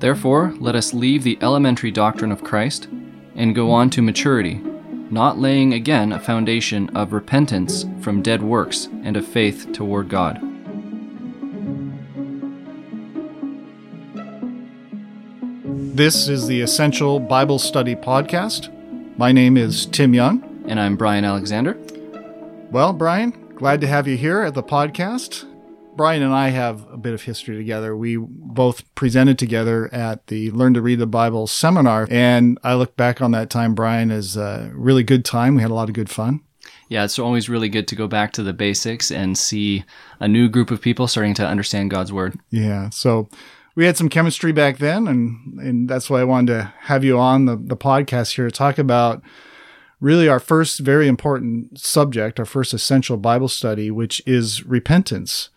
Therefore, let us leave the elementary doctrine of Christ and go on to maturity, not laying again a foundation of repentance from dead works and of faith toward God. This is the Essential Bible Study Podcast. My name is Tim Young. And I'm Brian Alexander. Well, Brian, glad to have you here at the podcast. Brian and I have a bit of history together. We both presented together at the Learn to Read the Bible seminar, and I look back on that time, Brian, as a really good time. We had a lot of good fun. Yeah, it's always really good to go back to the basics and see a new group of people starting to understand God's Word. Yeah, so we had some chemistry back then, and, and that's why I wanted to have you on the, the podcast here to talk about really our first very important subject, our first essential Bible study, which is repentance.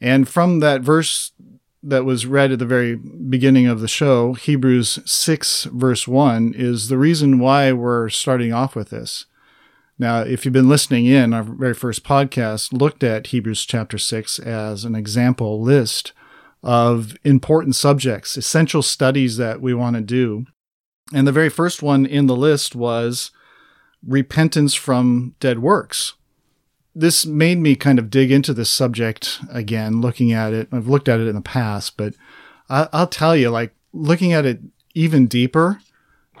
And from that verse that was read at the very beginning of the show, Hebrews 6, verse 1, is the reason why we're starting off with this. Now, if you've been listening in, our very first podcast looked at Hebrews chapter 6 as an example list of important subjects, essential studies that we want to do. And the very first one in the list was repentance from dead works this made me kind of dig into this subject again, looking at it. I've looked at it in the past, but I, will tell you, like looking at it even deeper,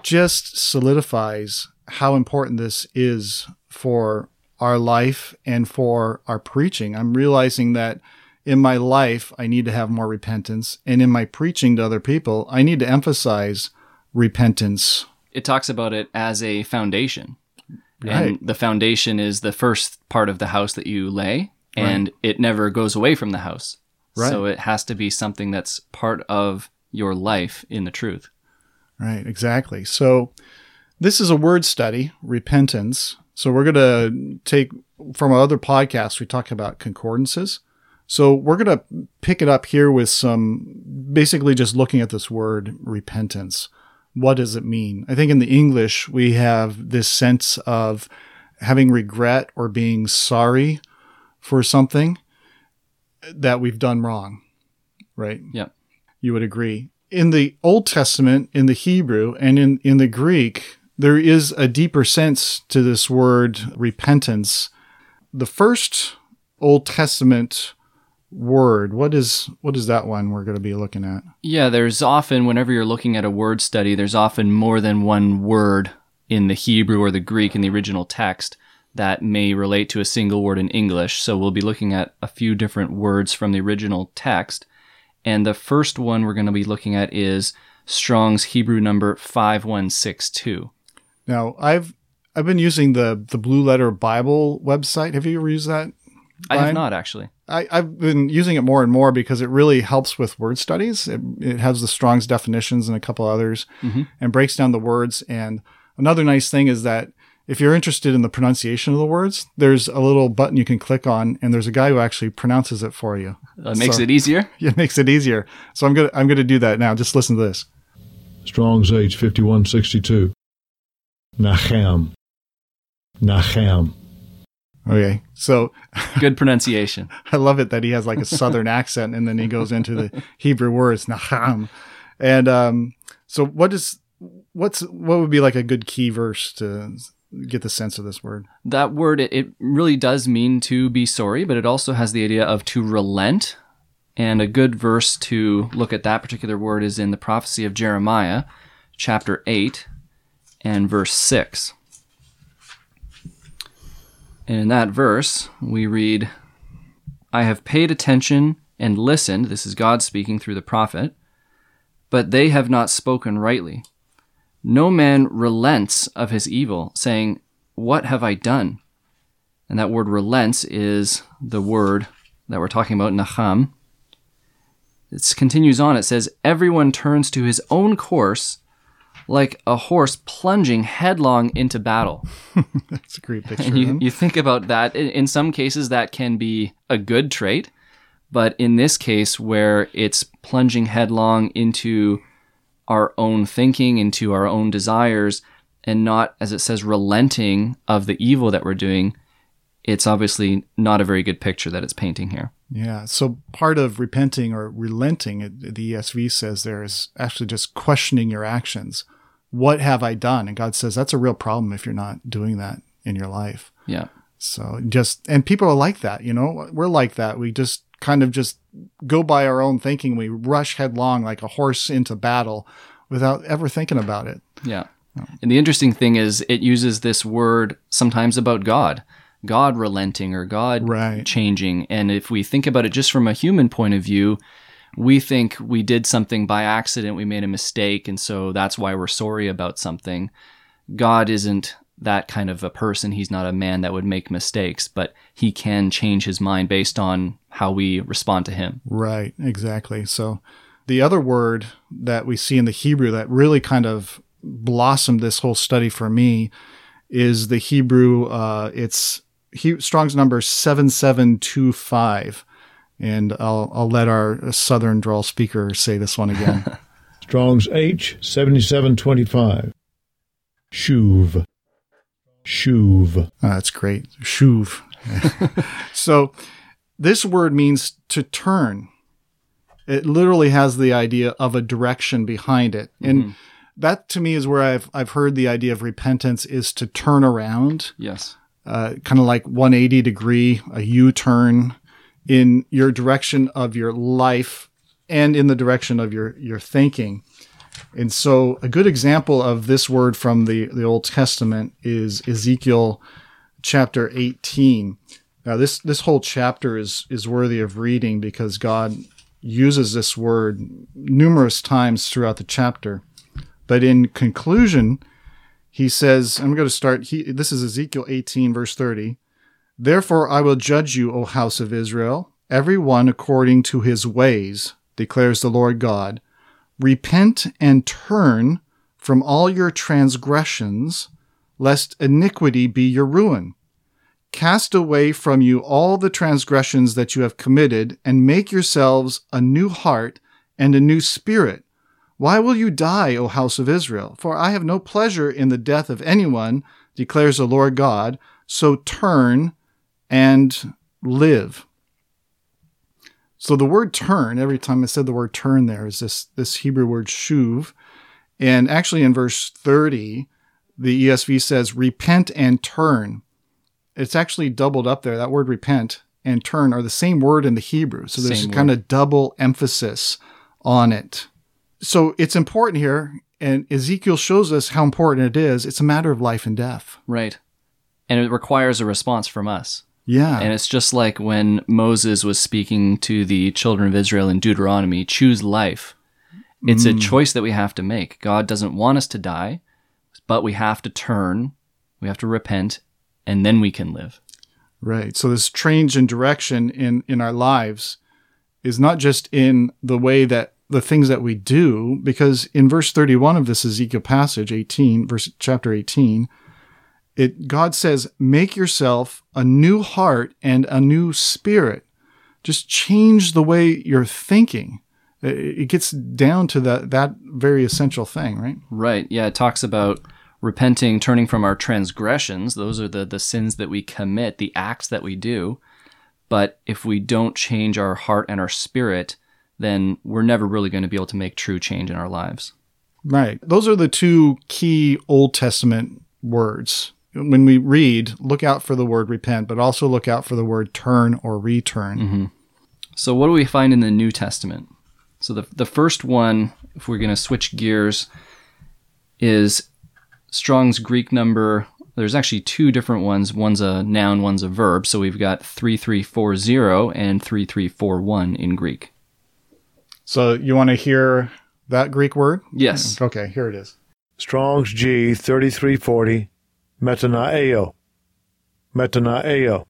just solidifies how important this is for our life and for our preaching. I'm realizing that in my life, I need to have more repentance. And in my preaching to other people, I need to emphasize repentance. It talks about it as a foundation. Right. And the foundation is the first part of the house that you lay, and right. it never goes away from the house. Right. So it has to be something that's part of your life in the truth. Right, exactly. So this is a word study, repentance. So we're going to take from our other podcasts, we talk about concordances. So we're going to pick it up here with some basically just looking at this word repentance what does it mean? I think in the English, we have this sense of having regret or being sorry for something that we've done wrong, right? Yeah. You would agree. In the Old Testament, in the Hebrew, and in, in the Greek, there is a deeper sense to this word repentance. The first Old Testament word. What is what is that one we're going to be looking at? Yeah, there's often whenever you're looking at a word study, there's often more than one word in the Hebrew or the Greek in the original text that may relate to a single word in English. So we'll be looking at a few different words from the original text. And the first one we're going to be looking at is Strong's Hebrew number 5162. Now, I've I've been using the the Blue Letter Bible website. Have you ever used that? I have not actually. I, have been using it more and more because it really helps with word studies. It, it has the Strong's definitions and a couple others mm-hmm. and breaks down the words. And another nice thing is that if you're interested in the pronunciation of the words, there's a little button you can click on, and there's a guy who actually pronounces it for you. That makes so, it easier. Yeah, it makes it easier. So I'm gonna I'm gonna do that now. Just listen to this. Strong's H fifty one sixty two. Nachem. Nachem. Okay. So good pronunciation. I love it that he has like a southern accent and then he goes into the Hebrew words naham. And um, so what is what's what would be like a good key verse to get the sense of this word? That word it, it really does mean to be sorry, but it also has the idea of to relent. And a good verse to look at that particular word is in the prophecy of Jeremiah, chapter 8 and verse 6. And in that verse, we read, I have paid attention and listened. This is God speaking through the prophet. But they have not spoken rightly. No man relents of his evil, saying, What have I done? And that word relents is the word that we're talking about, nacham. It continues on. It says, Everyone turns to his own course like a horse plunging headlong into battle. That's a great picture. And you, you think about that. In some cases, that can be a good trait. But in this case, where it's plunging headlong into our own thinking, into our own desires, and not, as it says, relenting of the evil that we're doing, it's obviously not a very good picture that it's painting here. Yeah. So part of repenting or relenting, the ESV says there is actually just questioning your actions. What have I done? And God says that's a real problem if you're not doing that in your life. Yeah. So just, and people are like that, you know, we're like that. We just kind of just go by our own thinking. We rush headlong like a horse into battle without ever thinking about it. Yeah. And the interesting thing is, it uses this word sometimes about God, God relenting or God Right. changing. And if we think about it just from a human point of view, we think we did something by accident, we made a mistake, and so that's why we're sorry about something. God isn't that kind of a person. He's not a man that would make mistakes, but he can change his mind based on how we respond to him. Right, exactly. So the other word that we see in the Hebrew that really kind of blossomed this whole study for me is the Hebrew. Uh, it's he, Strong's number seven seven two five, and I'll I'll let our Southern drawl speaker say this one again. Strong's H 7725. Shuv. Shuv. Ah, that's great. Shuv. so this word means to turn. It literally has the idea of a direction behind it. And that to me is where I've I've heard the idea of repentance is to turn around, Yes. uh, kind of like 180 degree, a U-turn in your direction of your life and in the direction of your your thinking. And so a good example of this word from the, the Old Testament is Ezekiel chapter 18. Now this this whole chapter is is worthy of reading because God uses this word numerous times throughout the chapter. But in conclusion, he says, I'm going to start he this is Ezekiel 18 verse 30. Therefore I will judge you, O house of Israel, every one according to his ways, declares the Lord God. Repent and turn from all your transgressions, lest iniquity be your ruin. Cast away from you all the transgressions that you have committed, and make yourselves a new heart and a new spirit. Why will you die, O house of Israel? For I have no pleasure in the death of anyone, declares the Lord God. So turn and live. So the word turn, every time I said the word turn there is this, this Hebrew word shuv. And actually in verse 30, the ESV says repent and turn. It's actually doubled up there. That word repent and turn are the same word in the Hebrew. So there's kind of double emphasis on it. So it's important here. And Ezekiel shows us how important it is. It's a matter of life and death. Right. And it requires a response from us. Yeah. And it's just like when Moses was speaking to the children of Israel in Deuteronomy choose life. It's a mm. choice that we have to make. God doesn't want us to die, but we have to turn, we have to repent, and then we can live. Right. So this change in direction in in our lives is not just in the way that the things that we do, because in verse 31 of this Ezekiel passage, 18, verse chapter 18, it God says, make yourself a new heart and a new spirit. Just change the way you're thinking. It gets down to that that very essential thing, right? Right. Yeah, it talks about repenting, turning from our transgressions. Those are the, the sins that we commit, the acts that we do. But if we don't change our heart and our spirit, then we're never really going to be able to make true change in our lives. Right. Those are the two key Old Testament words. When we read, look out for the word repent, but also look out for the word turn or return. Mm-hmm. So, what do we find in the New Testament? So, the, the first one, if we're going to switch gears, is Strong's Greek number. There's actually two different ones. One's a noun, one's a verb. So, we've got 3340 and 3341 in Greek. So you want to hear that Greek word? Yes. Okay, here it is. Strong's G 3340. Metanoeo. Metanoeo.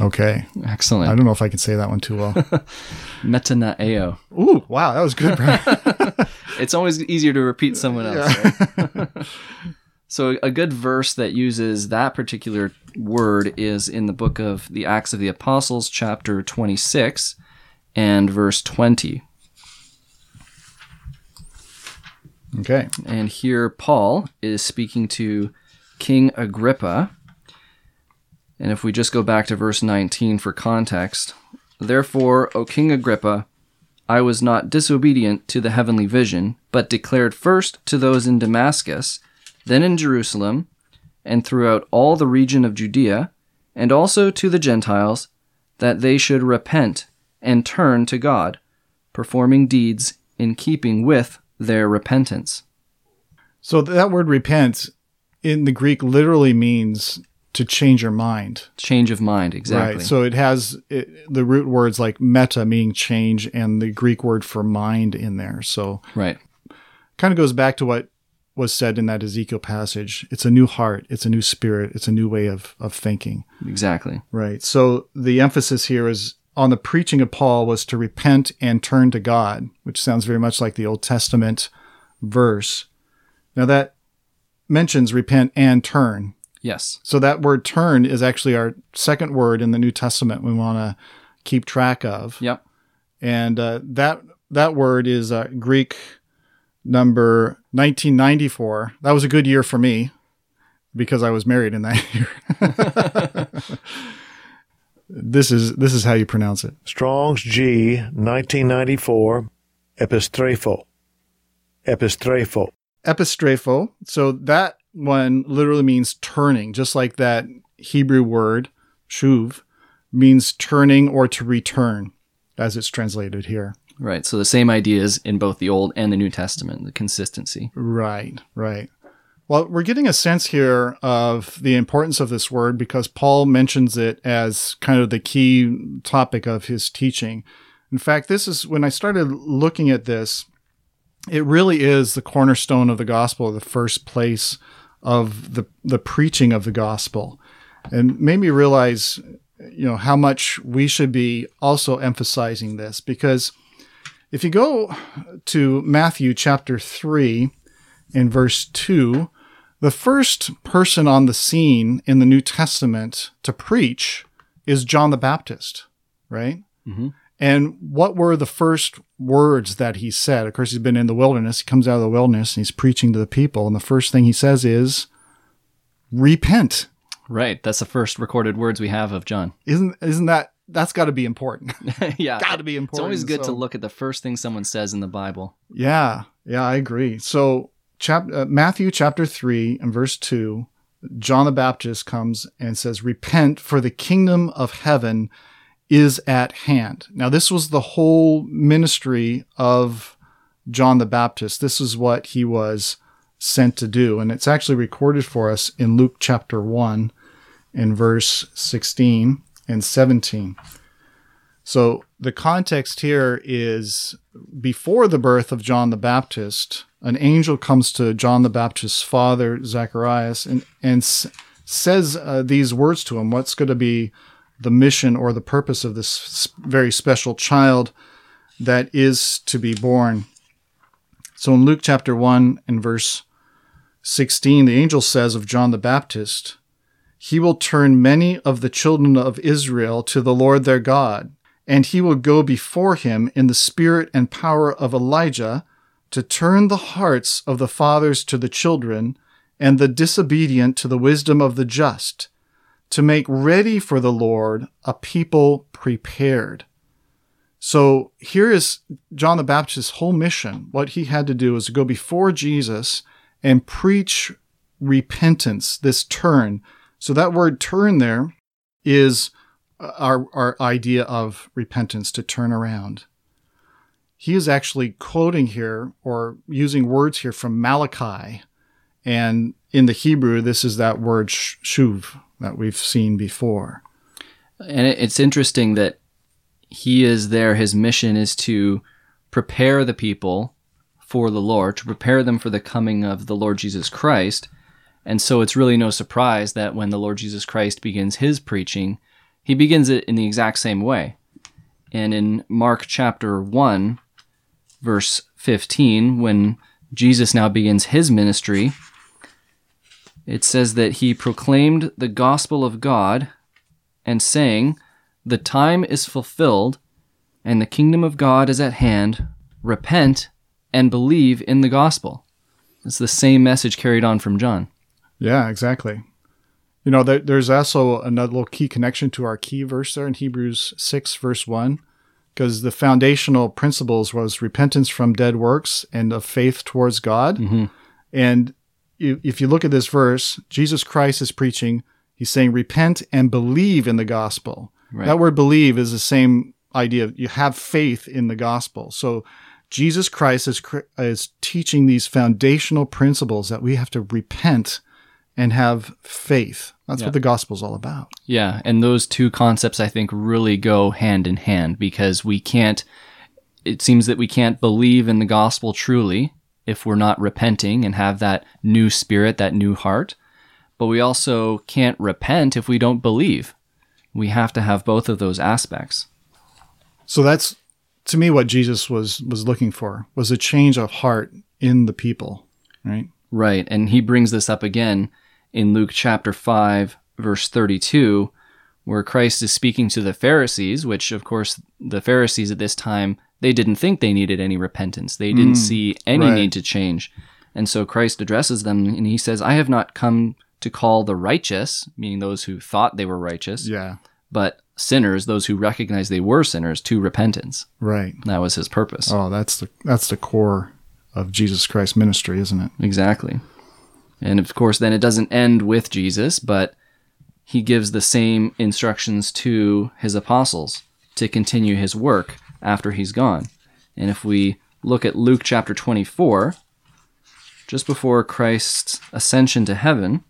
Okay. Excellent. I don't know if I can say that one too well. Metanoeo. Ooh, wow, that was good, Brian. It's always easier to repeat someone else. right? so a good verse that uses that particular word is in the book of the Acts of the Apostles, chapter 26 and verse 20. okay. And here Paul is speaking to King Agrippa. And if we just go back to verse 19 for context, Therefore, O King Agrippa, I was not disobedient to the heavenly vision, but declared first to those in Damascus, then in Jerusalem, and throughout all the region of Judea, and also to the Gentiles, that they should repent and turn to God, performing deeds in keeping with their repentance. So that word repent in the Greek literally means to change your mind. Change of mind, exactly. Right. So it has it, the root words like meta meaning change and the Greek word for mind in there. So right. kind of goes back to what was said in that Ezekiel passage. It's a new heart, it's a new spirit, it's a new way of, of thinking. Exactly. Right. So the emphasis here is on the preaching of Paul was to repent and turn to God, which sounds very much like the Old Testament verse. Now that mentions repent and turn. Yes. So that word turn is actually our second word in the New Testament we want to keep track of. Yep. And uh, that that word is uh, Greek number 1994. That was a good year for me because I was married in that year. this is this is how you pronounce it. Strong's G, 1994, Epistrepho. Epistrepho. Epistrepho. So that one literally means turning, just like that Hebrew word shuv means turning or to return, as it's translated here. Right. So the same ideas in both the Old and the New Testament, the consistency. Right, right. Well, we're getting a sense here of the importance of this word because Paul mentions it as kind of the key topic of his teaching. In fact, this is when I started looking at this, it really is the cornerstone of the gospel, the first place of the, the preaching of the gospel. And made me realize, you know, how much we should be also emphasizing this because if you go to Matthew chapter 3 in verse 2, the first person on the scene in the New Testament to preach is John the Baptist, right? Mhm. And what were the first words that he said? Of course, he's been in the wilderness. He comes out of the wilderness and he's preaching to the people. And the first thing he says is, repent. Right. That's the first recorded words we have of John. Isn't, isn't that, that's got to be important. yeah. got to be important. It's always good to look at the first thing someone says in the Bible. Yeah, yeah, I agree. So, chap- uh, Matthew chapter 3 and verse 2, John the Baptist comes and says, Repent, for the kingdom of heaven is at hand. Now, this was the whole ministry of John the Baptist. This is what he was sent to do. And it's actually recorded for us in Luke chapter 1 in verse 16 and 17. So the context here is before the birth of John the Baptist, an angel comes to John the Baptist's father, Zacharias, and, and s- says uh, these words to him what's going to be the mission or the purpose of this very special child that is to be born. So in Luke chapter 1 and verse 16, the angel says of John the Baptist, He will turn many of the children of Israel to the Lord their God and he will go before him in the spirit and power of Elijah to turn the hearts of the fathers to the children and the disobedient to the wisdom of the just, to make ready for the Lord a people prepared. So here is John the Baptist's whole mission. What he had to do was to go before Jesus and preach repentance, this turn. So that word turn there is our, our idea of repentance to turn around. He is actually quoting here or using words here from Malachi. And in the Hebrew, this is that word sh- shuv that we've seen before. And it's interesting that he is there. His mission is to prepare the people for the Lord, to prepare them for the coming of the Lord Jesus Christ. And so it's really no surprise that when the Lord Jesus Christ begins his preaching, he begins it in the exact same way. And in Mark chapter 1, verse 15, when Jesus now begins his ministry, it says that he proclaimed the gospel of God and saying, The time is fulfilled, and the kingdom of God is at hand. Repent and believe in the gospel. It's the same message carried on from John. Yeah, exactly. You know, there, there's also another little key connection to our key verse there in Hebrews 6, verse 1, because the foundational principles was repentance from dead works and of faith towards God. Mhm. And if you look at this verse, Jesus Christ is preaching, he's saying, repent and believe in the gospel. Right. That word believe is the same idea. You have faith in the gospel. So Jesus Christ is, is teaching these foundational principles that we have to repent and have faith. That's Yeah. what the gospel is all about. Yeah, and those two concepts I think really go hand in hand because we can't it seems that we can't believe in the gospel truly if we're not repenting and have that new spirit, that new heart. But we also can't repent if we don't believe. We have to have both of those aspects. So that's to me what Jesus was was looking for was a change of heart in the people, right? Right. And he brings this up again in Luke chapter 5, verse 32, where Christ is speaking to the Pharisees, which, of course, the Pharisees at this time, they didn't think they needed any repentance. They didn't mm, see any right. need to change. And so Christ addresses them and he says, I have not come to call the righteous, meaning those who thought they were righteous, Yeah, but sinners, those who recognized they were sinners, to repentance. right. That was his purpose. Oh, that's the that's the core of Jesus Christ's ministry, isn't it? Exactly. And of course, then it doesn't end with Jesus, but he gives the same instructions to his apostles to continue his work after he's gone. And if we look at Luke chapter 24, just before Christ's ascension to heaven,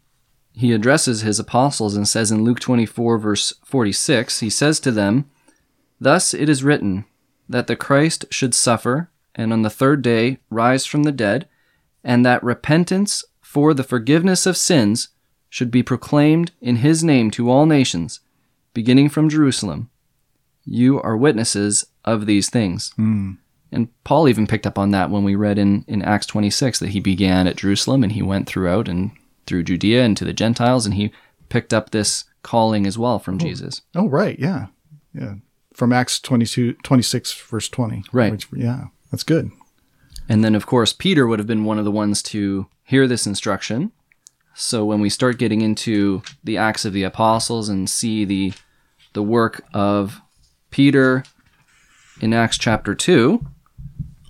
he addresses his apostles and says in Luke 24, verse 46, he says to them, Thus it is written, that the Christ should suffer, and on the third day rise from the dead, and that repentance for the forgiveness of sins should be proclaimed in his name to all nations, beginning from Jerusalem. You are witnesses of these things. Hmm. And Paul even picked up on that when we read in, in Acts 26 that he began at Jerusalem and he went throughout and through Judea and to the Gentiles, and he picked up this calling as well from oh. Jesus. Oh, right. Yeah. Yeah. From Acts 22, 26, verse 20. Right. Which, yeah, that's good. And then, of course, Peter would have been one of the ones to hear this instruction. So when we start getting into the Acts of the Apostles and see the the work of Peter in Acts chapter two,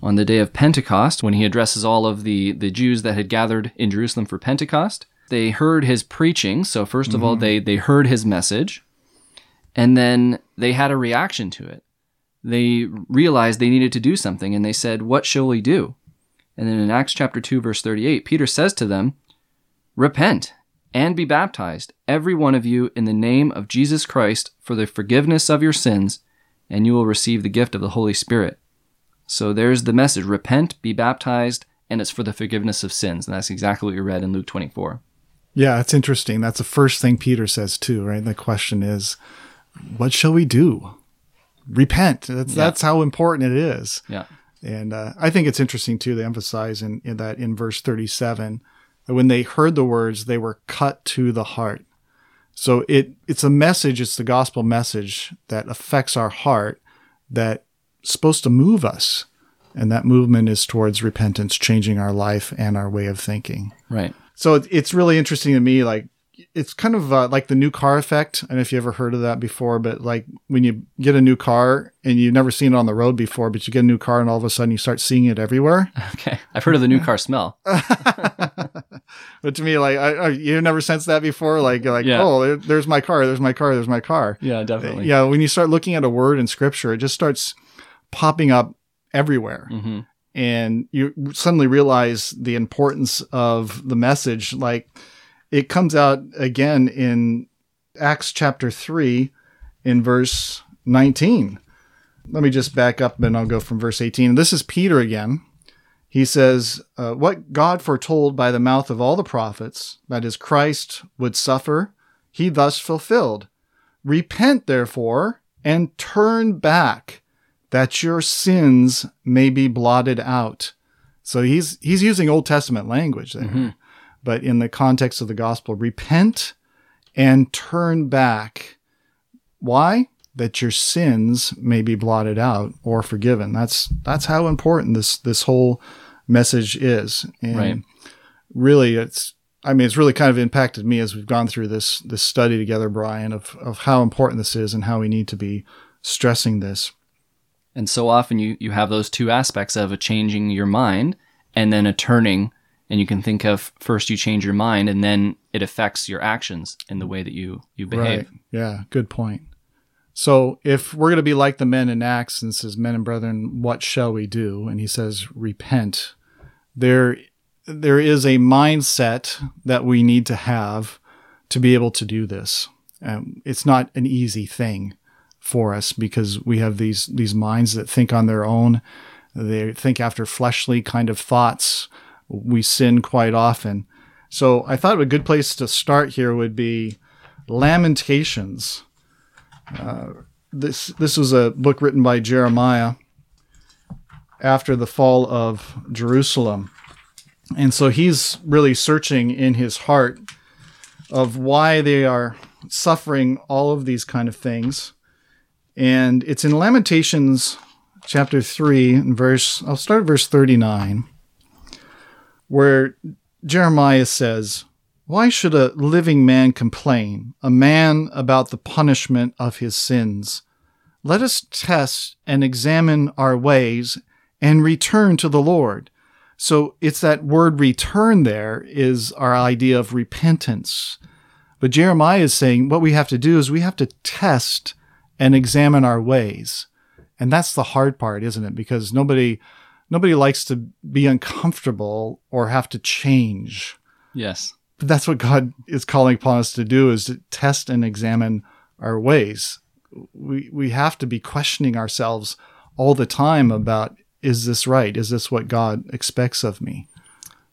on the day of Pentecost, when he addresses all of the, the Jews that had gathered in Jerusalem for Pentecost, they heard his preaching. So first of all, mm-hmm. they they heard his message, and then they had a reaction to it they realized they needed to do something and they said, What shall we do? And then in Acts chapter 2, verse 38, Peter says to them, Repent and be baptized, every one of you, in the name of Jesus Christ for the forgiveness of your sins, and you will receive the gift of the Holy Spirit. So there's the message repent, be baptized, and it's for the forgiveness of sins. And that's exactly what you read in Luke 24. Yeah, it's interesting. That's the first thing Peter says too, right? The question is, what shall we do? Repent. That's Yeah. that's how important it is. Yeah. And uh, I think it's interesting too to emphasize in, in that in verse 37 that when they heard the words, they were cut to the heart. So it it's a message, it's the gospel message that affects our heart that's supposed to move us. And that movement is towards repentance, changing our life and our way of thinking. Right. So it's really interesting to me. Like it's kind of uh, like the new car effect. I don't know if you ever heard of that before, but like when you get a new car and you've never seen it on the road before, but you get a new car and all of a sudden you start seeing it everywhere. Okay. I've heard of the new car smell. but to me, like I, I, you never sensed that before. Like like Yeah. oh, there, there's my car, there's my car, there's my car. Yeah, definitely. Yeah, when you start looking at a word in scripture, it just starts popping up everywhere. hmm and you suddenly realize the importance of the message. Like it comes out again in Acts chapter 3 in verse 19. Let me just back up and I'll go from verse 18. This is Peter again. He says, uh, What God foretold by the mouth of all the prophets, that is, Christ would suffer, he thus fulfilled. Repent, therefore, and turn back that your sins may be blotted out. So he's he's using Old Testament language there. But in the context of the gospel, repent and turn back. Why? That your sins may be blotted out or forgiven. That's that's how important this this whole message is. And Right. really it's I mean, it's really kind of impacted me as we've gone through this this study together, Brian, of of how important this is and how we need to be stressing this. And so often you, you have those two aspects of a changing your mind and then a turning. And you can think of first you change your mind and then it affects your actions in the way that you, you behave. Right. Yeah. Good point. So if we're going to be like the men in Acts and says, men and brethren, what shall we do? And he says, repent. There, there is a mindset that we need to have to be able to do this. Um, it's not an easy thing for us because we have these these minds that think on their own. They think after fleshly kind of thoughts. We sin quite often. So I thought a good place to start here would be Lamentations. Uh, this this was a book written by Jeremiah after the fall of Jerusalem, and so he's really searching in his heart of why they are suffering all of these kind of things and it's in Lamentations chapter 3 and verse I'll start verse 39 where Jeremiah says, "Why should a living man complain, a man about the punishment of his sins? Let us test and examine our ways and return to the Lord." So it's that word return there is our idea of repentance. But Jeremiah is saying what we have to do is we have to test and examine our ways. And that's the hard part, isn't it? Because nobody nobody likes to be uncomfortable or have to change. Yes. But that's what God is calling upon us to do is to test and examine our ways. We we have to be questioning ourselves all the time about is this right? Is this what God expects of me?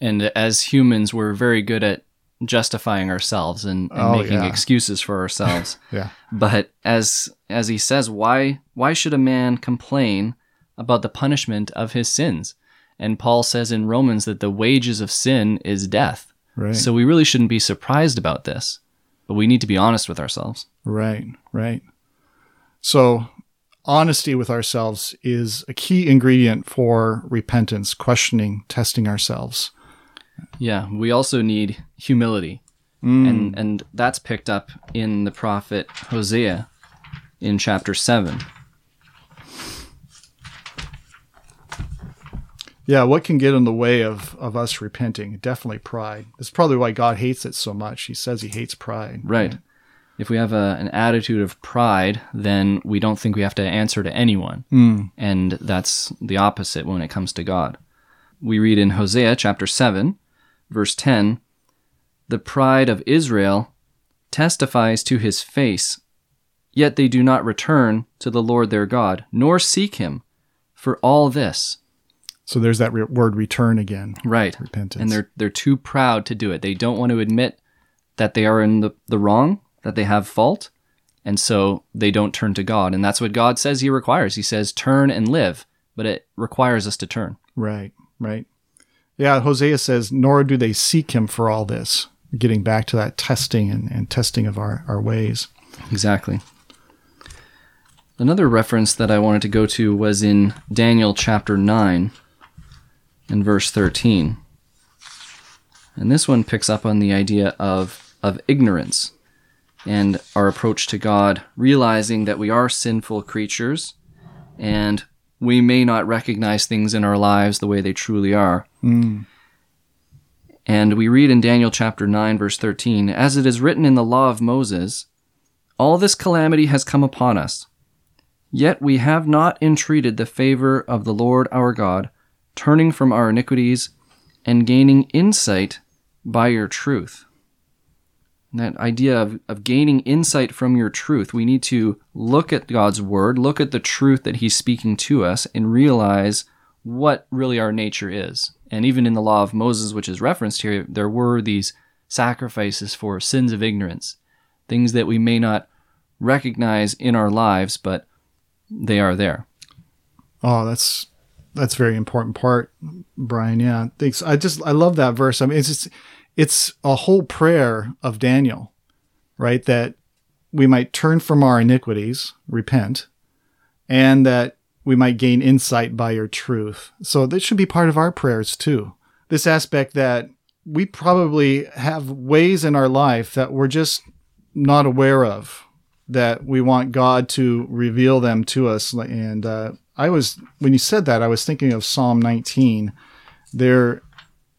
And as humans, we're very good at justifying ourselves and, and Oh, making yeah. excuses for ourselves. Yeah. But as as he says, why why should a man complain about the punishment of his sins? And Paul says in Romans that the wages of sin is death. Right. So we really shouldn't be surprised about this. But we need to be honest with ourselves. Right, right. So, honesty with ourselves is a key ingredient for repentance, questioning, testing ourselves. Yeah, we also need humility. Mm. And and that's picked up in the prophet Hosea in chapter 7. Yeah, what can get in the way of, of us repenting? Definitely pride. That's probably why God hates it so much. He says he hates pride. Right. If we have a, an attitude of pride, then we don't think we have to answer to anyone. Hmm. And that's the opposite when it comes to God. We read in Hosea chapter 7, verse 10 The pride of Israel testifies to his face, yet they do not return to the Lord their God, nor seek him for all this. So there's that re- word return again. Right. Repentance. And they're they're too proud to do it. They don't want to admit that they are in the, the wrong, that they have fault, and so they don't turn to God. And that's what God says he requires. He says, turn and live, but it requires us to turn. Right, right. Yeah, Hosea says, nor do they seek him for all this. Getting back to that testing and, and testing of our, our ways. Exactly. Another reference that I wanted to go to was in Daniel chapter 9 and verse 13. And this one picks up on the idea of, of ignorance and our approach to God, realizing that we are sinful creatures and we may not recognize things in our lives the way they truly are. Hmm. And we read in Daniel chapter 9, verse 13 As it is written in the law of Moses, all this calamity has come upon us. Yet we have not entreated the favor of the Lord our God, turning from our iniquities and gaining insight by your truth. And that idea of, of gaining insight from your truth, we need to look at God's word, look at the truth that He's speaking to us, and realize what really our nature is. And even in the law of Moses, which is referenced here, there were these sacrifices for sins of ignorance, things that we may not recognize in our lives, but they are there. Oh, that's that's a very important part, Brian. Yeah, thanks. I just I love that verse. I mean, it's just it's a whole prayer of Daniel, right? That we might turn from our iniquities, repent, and that we might gain insight by your truth. So that should be part of our prayers too. This aspect that we probably have ways in our life that we're just not aware of that we want God to reveal them to us. And uh, I was, when you said that, I was thinking of Psalm 19. There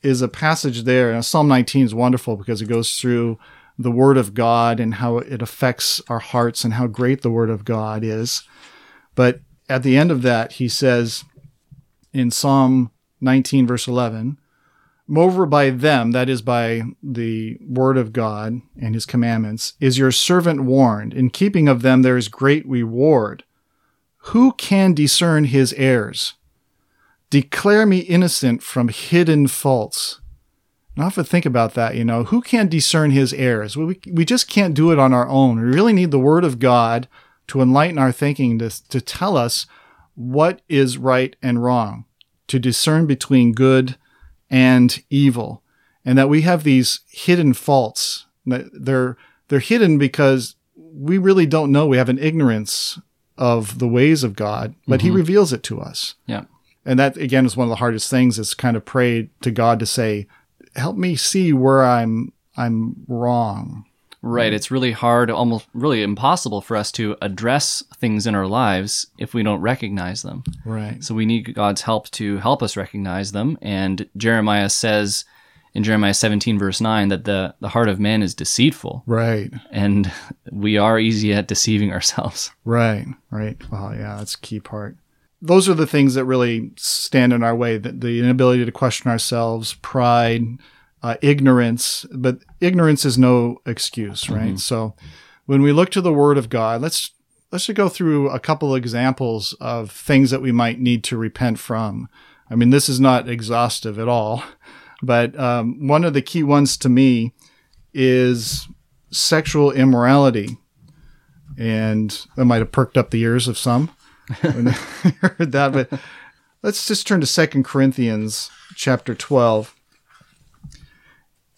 is a passage there, and Psalm 19 is wonderful because it goes through the Word of God and how it affects our hearts and how great the Word of God is. But at the end of that, he says in Psalm 19, verse 11, Moreover, by them, that is by the word of God and his commandments, is your servant warned. In keeping of them, there is great reward. Who can discern his errors? Declare me innocent from hidden faults. And I to think about that, you know. Who can discern his errors? We, we just can't do it on our own. We really need the word of God to enlighten our thinking, to, to tell us what is right and wrong, to discern between good and evil, and that we have these hidden faults. They're they're hidden because we really don't know. We have an ignorance of the ways of God, but mm-hmm. He reveals it to us. Yeah, and that again is one of the hardest things. Is kind of pray to God to say, "Help me see where I'm I'm wrong." Right. It's really hard, almost really impossible for us to address things in our lives if we don't recognize them. Right. So we need God's help to help us recognize them. And Jeremiah says in Jeremiah 17, verse 9, that the, the heart of man is deceitful. Right. And we are easy at deceiving ourselves. Right. Right. Well, yeah, that's a key part. Those are the things that really stand in our way the, the inability to question ourselves, pride, uh, ignorance, but ignorance is no excuse, right? Mm-hmm. So when we look to the Word of God, let's let's just go through a couple of examples of things that we might need to repent from. I mean, this is not exhaustive at all, but um, one of the key ones to me is sexual immorality, and that might have perked up the ears of some when heard that. But let's just turn to Second Corinthians chapter twelve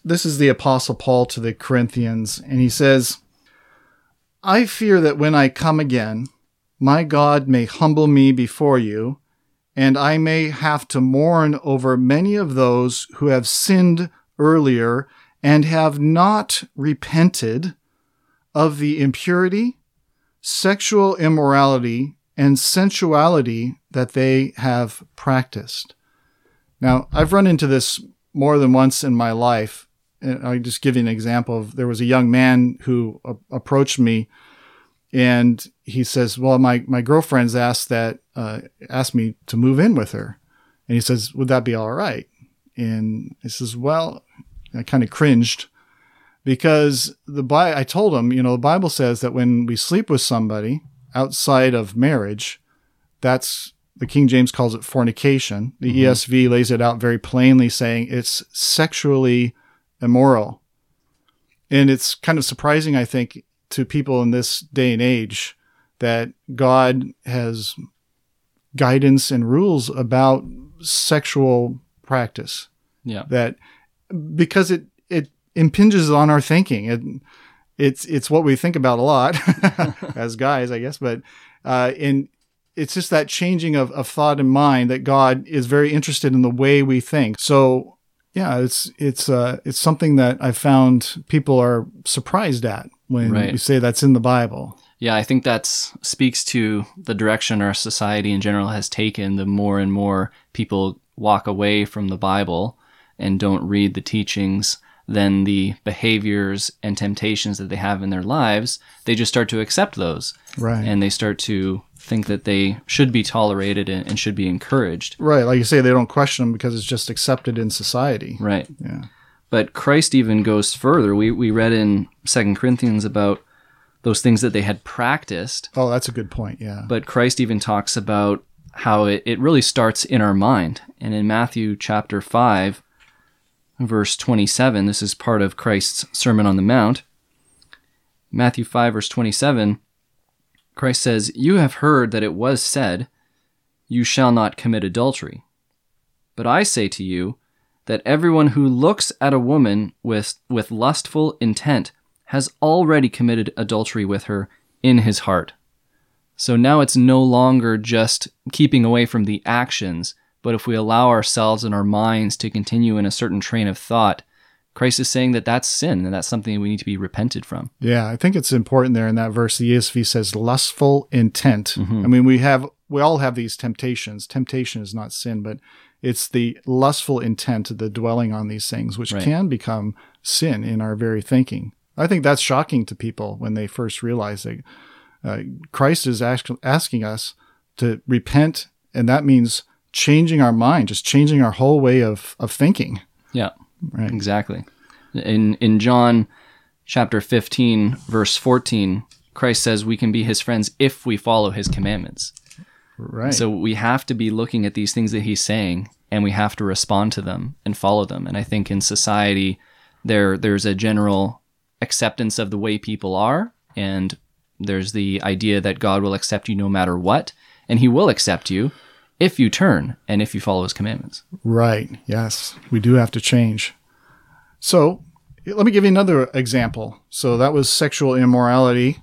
this is the Apostle Paul to the Corinthians, and he says, I fear that when I come again, my God may humble me before you, and I may have to mourn over many of those who have sinned earlier and have not repented of the impurity, sexual immorality, and sensuality that they have practiced. Now, I've run into this more than once in my life And I'll just give you an example of there was a young man who a- approached me and he says, well, my, my girlfriend's asked that, uh, asked me to move in with her. And he says, would that be all right? And he says, well, I kind of cringed because the Bi- I told him, you know, the Bible says that when we sleep with somebody outside of marriage, that's the King James calls it fornication. The mm-hmm. ESV lays it out very plainly saying it's sexually immoral. And it's kind of surprising, I think, to people in this day and age that God has guidance and rules about sexual practice. Yeah. That because it it impinges on our thinking. It it's it's what we think about a lot as guys, I guess, but uh in it's just that changing of, of thought and mind that God is very interested in the way we think. So yeah, it's it's uh, it's something that I found people are surprised at when right. you say that's in the Bible. Yeah, I think that speaks to the direction our society in general has taken. The more and more people walk away from the Bible and don't read the teachings, then the behaviors and temptations that they have in their lives, they just start to accept those. Right. And they start to think that they should be tolerated and, and should be encouraged. Right. Like you say, they don't question them because it's just accepted in society. Right. Yeah. But Christ even goes further. We, we read in Second Corinthians about those things that they had practiced. Oh, that's a good point. Yeah. But Christ even talks about how it, it really starts in our mind. And in Matthew chapter 5, verse 27, this is part of Christ's Sermon on the Mount. Matthew 5, verse 27 Christ says, You have heard that it was said, You shall not commit adultery. But I say to you, that everyone who looks at a woman with, with lustful intent has already committed adultery with her in his heart. So now it's no longer just keeping away from the actions, but if we allow ourselves and our minds to continue in a certain train of thought, Christ is saying that that's sin and that's something we need to be repented from. Yeah, I think it's important there in that verse. The ESV says lustful intent. Mm-hmm. I mean, we have we all have these temptations. Temptation is not sin, but it's the lustful intent, the dwelling on these things, which Right. can become sin in our very thinking. I think that's shocking to people when they first realize that uh, Christ is ask, asking us to repent, and that means changing our mind, just changing our whole way of of thinking. Yeah. Right. Exactly. In in John chapter 15 verse 14, Christ says we can be his friends if we follow his commandments. Right. So we have to be looking at these things that he's saying and we have to respond to them and follow them. And I think in society there there's a general acceptance of the way people are and there's the idea that God will accept you no matter what and he will accept you if you turn and if you follow his commandments. Right. Yes, we do have to change. So, let me give you another example. So that was sexual immorality.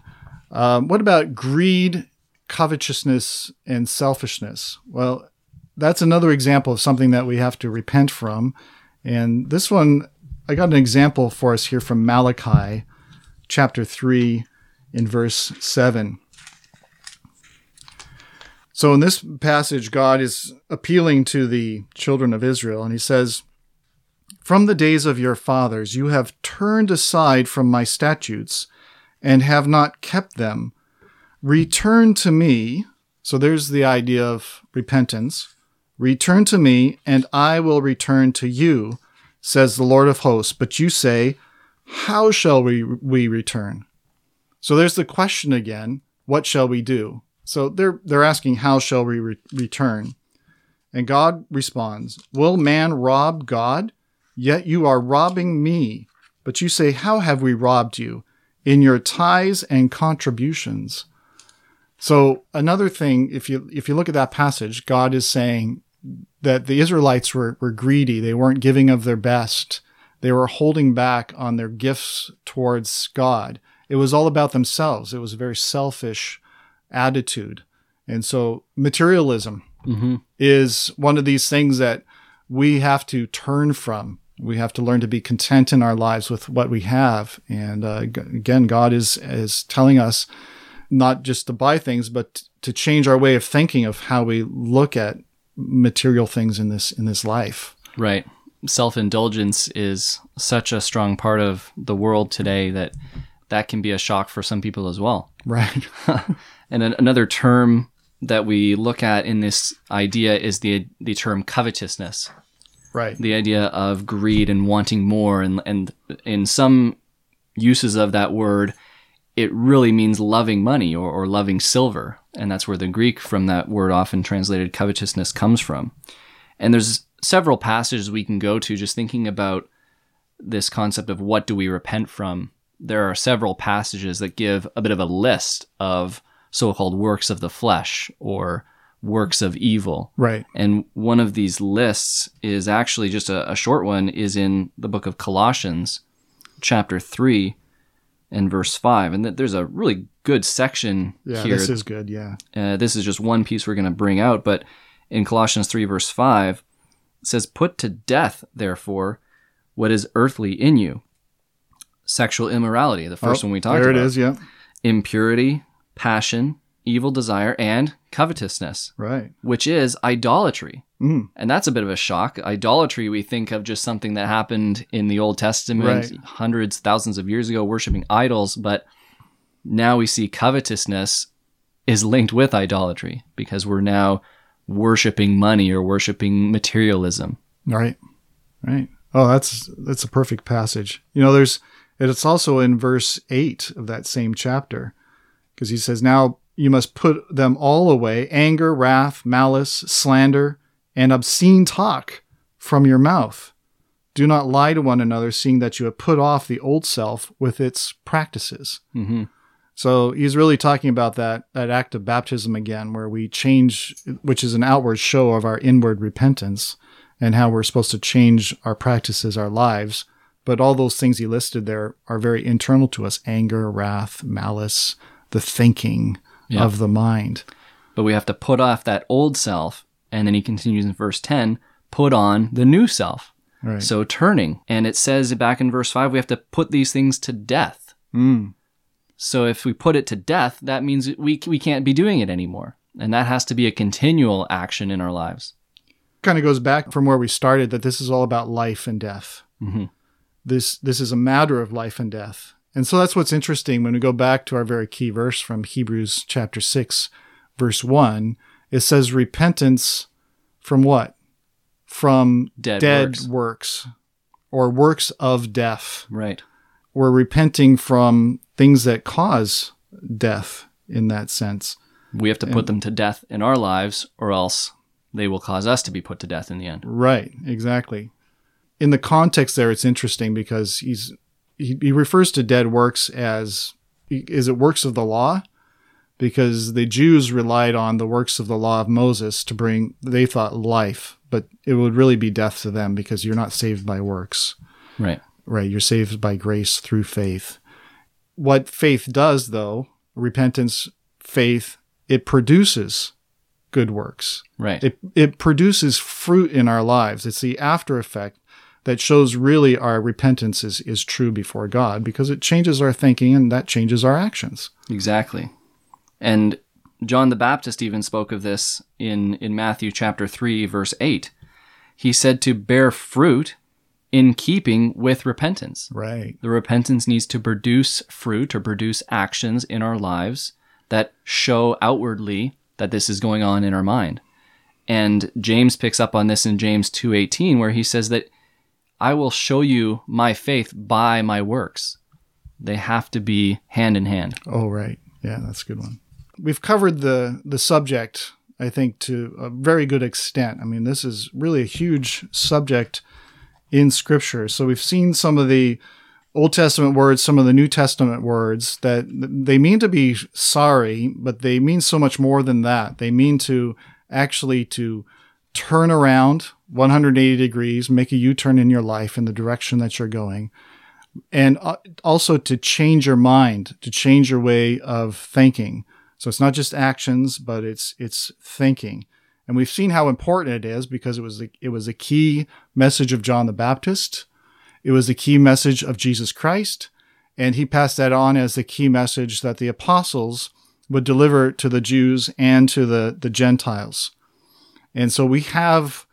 Um, what about greed, covetousness, and selfishness? Well, that's another example of something that we have to repent from. And this one, I got an example for us here from Malachi, chapter three, in verse seven. So in this passage, God is appealing to the children of Israel, and he says, From the days of your fathers, you have turned aside from my statutes and have not kept them. Return to me. So there's the idea of repentance. Return to me, and I will return to you, says the Lord of hosts. But you say, How shall we, we return? So there's the question again what shall we do? So they're they're asking how shall we re- return? And God responds, "Will man rob God? Yet you are robbing me." But you say, "How have we robbed you? In your tithes and contributions." So another thing, if you if you look at that passage, God is saying that the Israelites were, were greedy. They weren't giving of their best. They were holding back on their gifts towards God. It was all about themselves. It was a very selfish attitude. And so materialism Mm-hmm. is one of these things that we have to turn from. We have to learn to be content in our lives with what we have. And uh, g- again, God is is telling us not just to buy things, but to change our way of thinking of how we look at material things in this in this life. Right. Self indulgence is such a strong part of the world today that that can be a shock for some people as well. Right. And an, another term that we look at in this idea is the the term covetousness, right. the idea of greed and wanting more. And and in some uses of that word, it really means loving money or, or loving silver, and that's where the Greek from that word, often translated covetousness, comes from. And there's several passages we can go to just thinking about this concept of what do we repent from. There are several passages that give a bit of a list of so called works of the flesh or works of evil. Right. And one of these lists is actually just a, a short one, is in the book of Colossians, chapter 3 and verse 5. And th- there's a really good section Yeah, here. this is good. Yeah. Uh, this is just one piece we're going to bring out, but in Colossians 3, verse 5, it says, Put to death, therefore, what is earthly in you sexual immorality, the first Oh, one we talked there about, it is. Yeah. impurity, passion, evil desire, and covetousness, Right. which is idolatry. Mm. And that's a bit of a shock. Idolatry, we think of just something that happened in the Old Testament Right. hundreds, thousands of years ago, worshiping idols. But now we see covetousness is linked with idolatry because we're now worshiping money or worshiping materialism. Right. Right. Oh, that's that's a perfect passage. You know, there's it's also in verse 8 of that same chapter because he says now you must put them all away anger, wrath, malice, slander, and obscene talk from your mouth. Do not lie to one another, seeing that you have put off the old self with its practices. hmm So he's really talking about that that act of baptism again, where we change, which is an outward show of our inward repentance, and how we're supposed to change our practices, our lives. But all those things he listed there are very internal to us: anger, wrath, malice, the thinking Yeah. of the mind. But we have to put off that old self. And then he continues in verse 10 put on the new self. Right. So turning, and it says back in verse 5, we have to put these things to death. Mm. So if we put it to death, that means we, we can't be doing it anymore. And that has to be a continual action in our lives. Kind of goes back from where we started that this is all about life and death. Mhm. This this is a matter of life and death. And so that's what's interesting when we go back to our very key verse from Hebrews chapter 6 verse 1. It says repentance from what? From Dead works. works. or works of death. Right. We're repenting from things that cause death in that sense. We have to put them to death in our lives, or else they will cause us to be put to death in the end. Right, exactly. In the context there, it's interesting because he's he, he refers to dead works as is it works of the law? Because the Jews relied on the works of the law of Moses to bring they thought life, but it would really be death to them because you're not saved by works. Right. Right, you're saved by grace through faith. What faith does though, repentance, faith, it produces good works. Right. It it produces fruit in our lives. It's the after effect that shows really our repentance is, is true before God because it changes our thinking and that changes our actions. Exactly. And John the Baptist even spoke of this in, in Matthew chapter 3, verse 8. He said to bear fruit in keeping with repentance. Right. The repentance needs to produce fruit or produce actions in our lives that show outwardly that this is going on in our mind. And James picks up on this in James 2:18 where he says that I will show you my faith by my works. They have to be hand in hand. Oh, right. Yeah, that's a good one. We've covered the the subject, I think, to a very good extent. I mean, this is really a huge subject in Scripture. So we've seen some of the Old Testament words, some of the New Testament words that they mean to be sorry, but they mean so much more than that. They mean to actually to turn around 180 degrees, make a U-turn in your life in the direction that you're going and uh, also to change your mind, to change your way of thinking. So it's not just actions, but it's it's thinking. And we've seen how important it is because it was it was a key message of John the Baptist. It was the key message of Jesus Christ, and he passed that on as the key message that the apostles would deliver to the Jews and to the the Gentiles. And so we have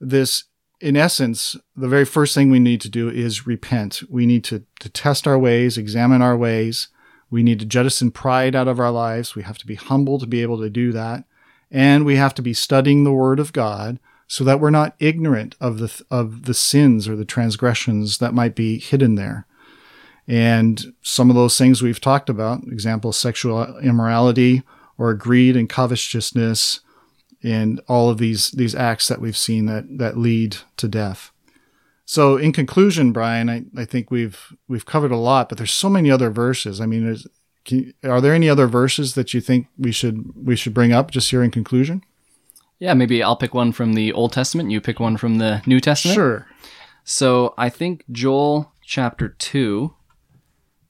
this in essence, the very first thing we need to do is repent. We need to, to test our ways, examine our ways. We need to jettison pride out of our lives. We have to be humble to be able to do that. And we have to be studying the Word of God so that we're not ignorant of the, of the sins or the transgressions that might be hidden there. And some of those things we've talked about, example, sexual immorality or greed and covetousness, and all of these these acts that we've seen that that lead to death. So in conclusion, Brian, I, I think we've we've covered a lot, but there's so many other verses. I mean, can, are there any other verses that you think we should we should bring up just here in conclusion? Yeah, maybe I'll pick one from the Old Testament, you pick one from the New Testament. Sure. So I think Joel chapter 2,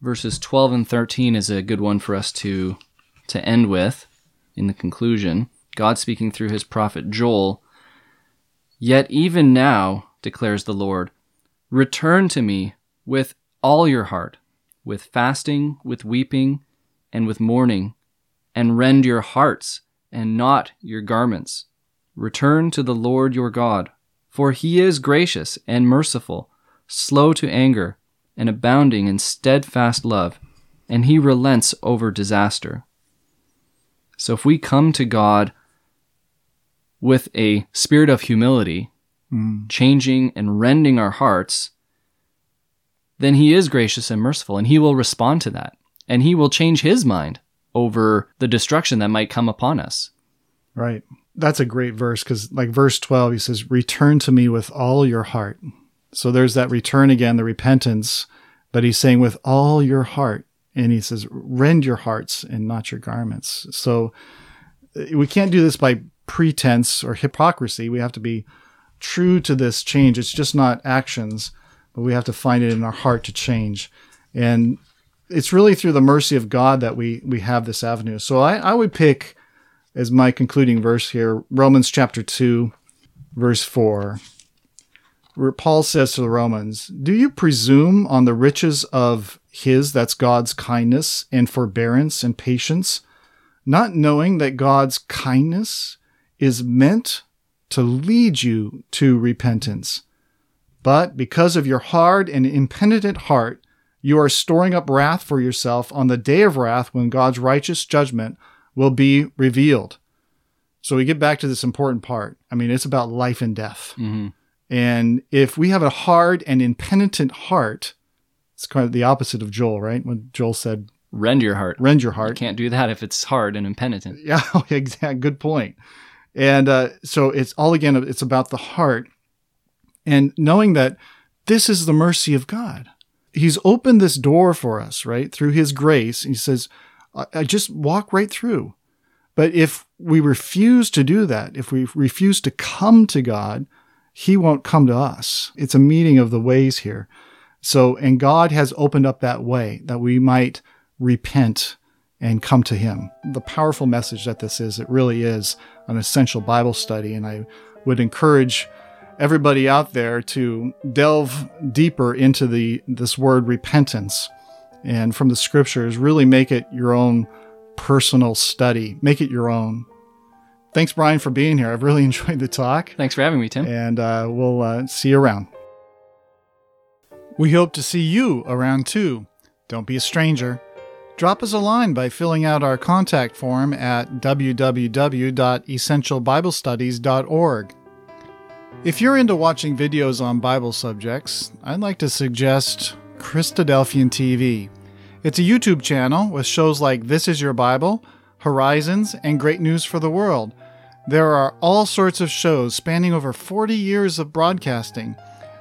verses 12 and 13 is a good one for us to to end with in the conclusion. God speaking through his prophet Joel, Yet even now, declares the Lord, return to me with all your heart, with fasting, with weeping, and with mourning, and rend your hearts and not your garments. Return to the Lord your God, for he is gracious and merciful, slow to anger, and abounding in steadfast love, and he relents over disaster. So if we come to God with a spirit of humility, changing and rending our hearts, then he is gracious and merciful, and he will respond to that. And he will change his mind over the destruction that might come upon us. Right. That's a great verse because, like verse 12, he says, Return to me with all your heart. So there's that return again, the repentance, but he's saying with all your heart. And he says, Rend your hearts and not your garments. So uh, we can't do this by pretense or hypocrisy. We have to be true to this change. It's just not actions, but we have to find it in our heart to change. And it's really through the mercy of God that we we have this avenue. So I, I would pick as my concluding verse here Romans chapter 2, verse 4. where Paul says to the Romans, Do you presume on the riches of his, that's God's kindness and forbearance and patience, not knowing that God's kindness is meant to lead you to repentance? But because of your hard and impenitent heart, you are storing up wrath for yourself on the day of wrath when God's righteous judgment will be revealed. So we get back to this important part. I mean, it's about life and death. hmm And if we have a hard and impenitent heart, it's kind of the opposite of Joel, right? When Joel said, Rend your heart. rend your You heart. can't do that if it's hard and impenitent. Yeah, exactly. Good point. And uh, so it's all again, it's about the heart and knowing that this is the mercy of God. He's opened this door for us, right? Through his grace. He says, I, just walk right through. But if we refuse to do that, if we refuse to come to God, he won't come to us. It's a meeting of the ways here. So, and God has opened up that way that we might repent and come to Him. The powerful message that this is, it really is an essential Bible study. And I would encourage everybody out there to delve deeper into the this word repentance and from the scriptures, really make it your own personal study. Make it your own. Thanks, Brian, for being here. I've really enjoyed the talk Thanks for having me, Tim. and uh, we'll uh, see you around. We hope to see you around too. Don't be a stranger. Drop us a line by filling out our contact form at www.essentialbiblestudies.org. If you're into watching videos on Bible subjects, I'd like to suggest Christadelphian TV. It's a YouTube channel with shows like This Is Your Bible, Horizons, and Great News for the World. There are all sorts of shows spanning over 40 years of broadcasting.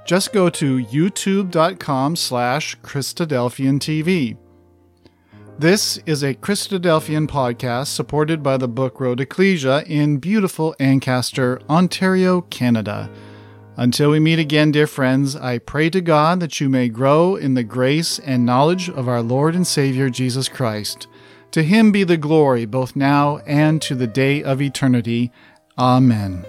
Just go to youtube.com slash Christadelphian TV. This is a Christadelphian podcast supported by the Book Road Ecclesia in beautiful Ancaster, Ontario, Canada. Until we meet again, dear friends, I pray to God that you may grow in the grace and knowledge of our Lord and Savior Jesus Christ. To him be the glory both now and to the day of eternity. Amen.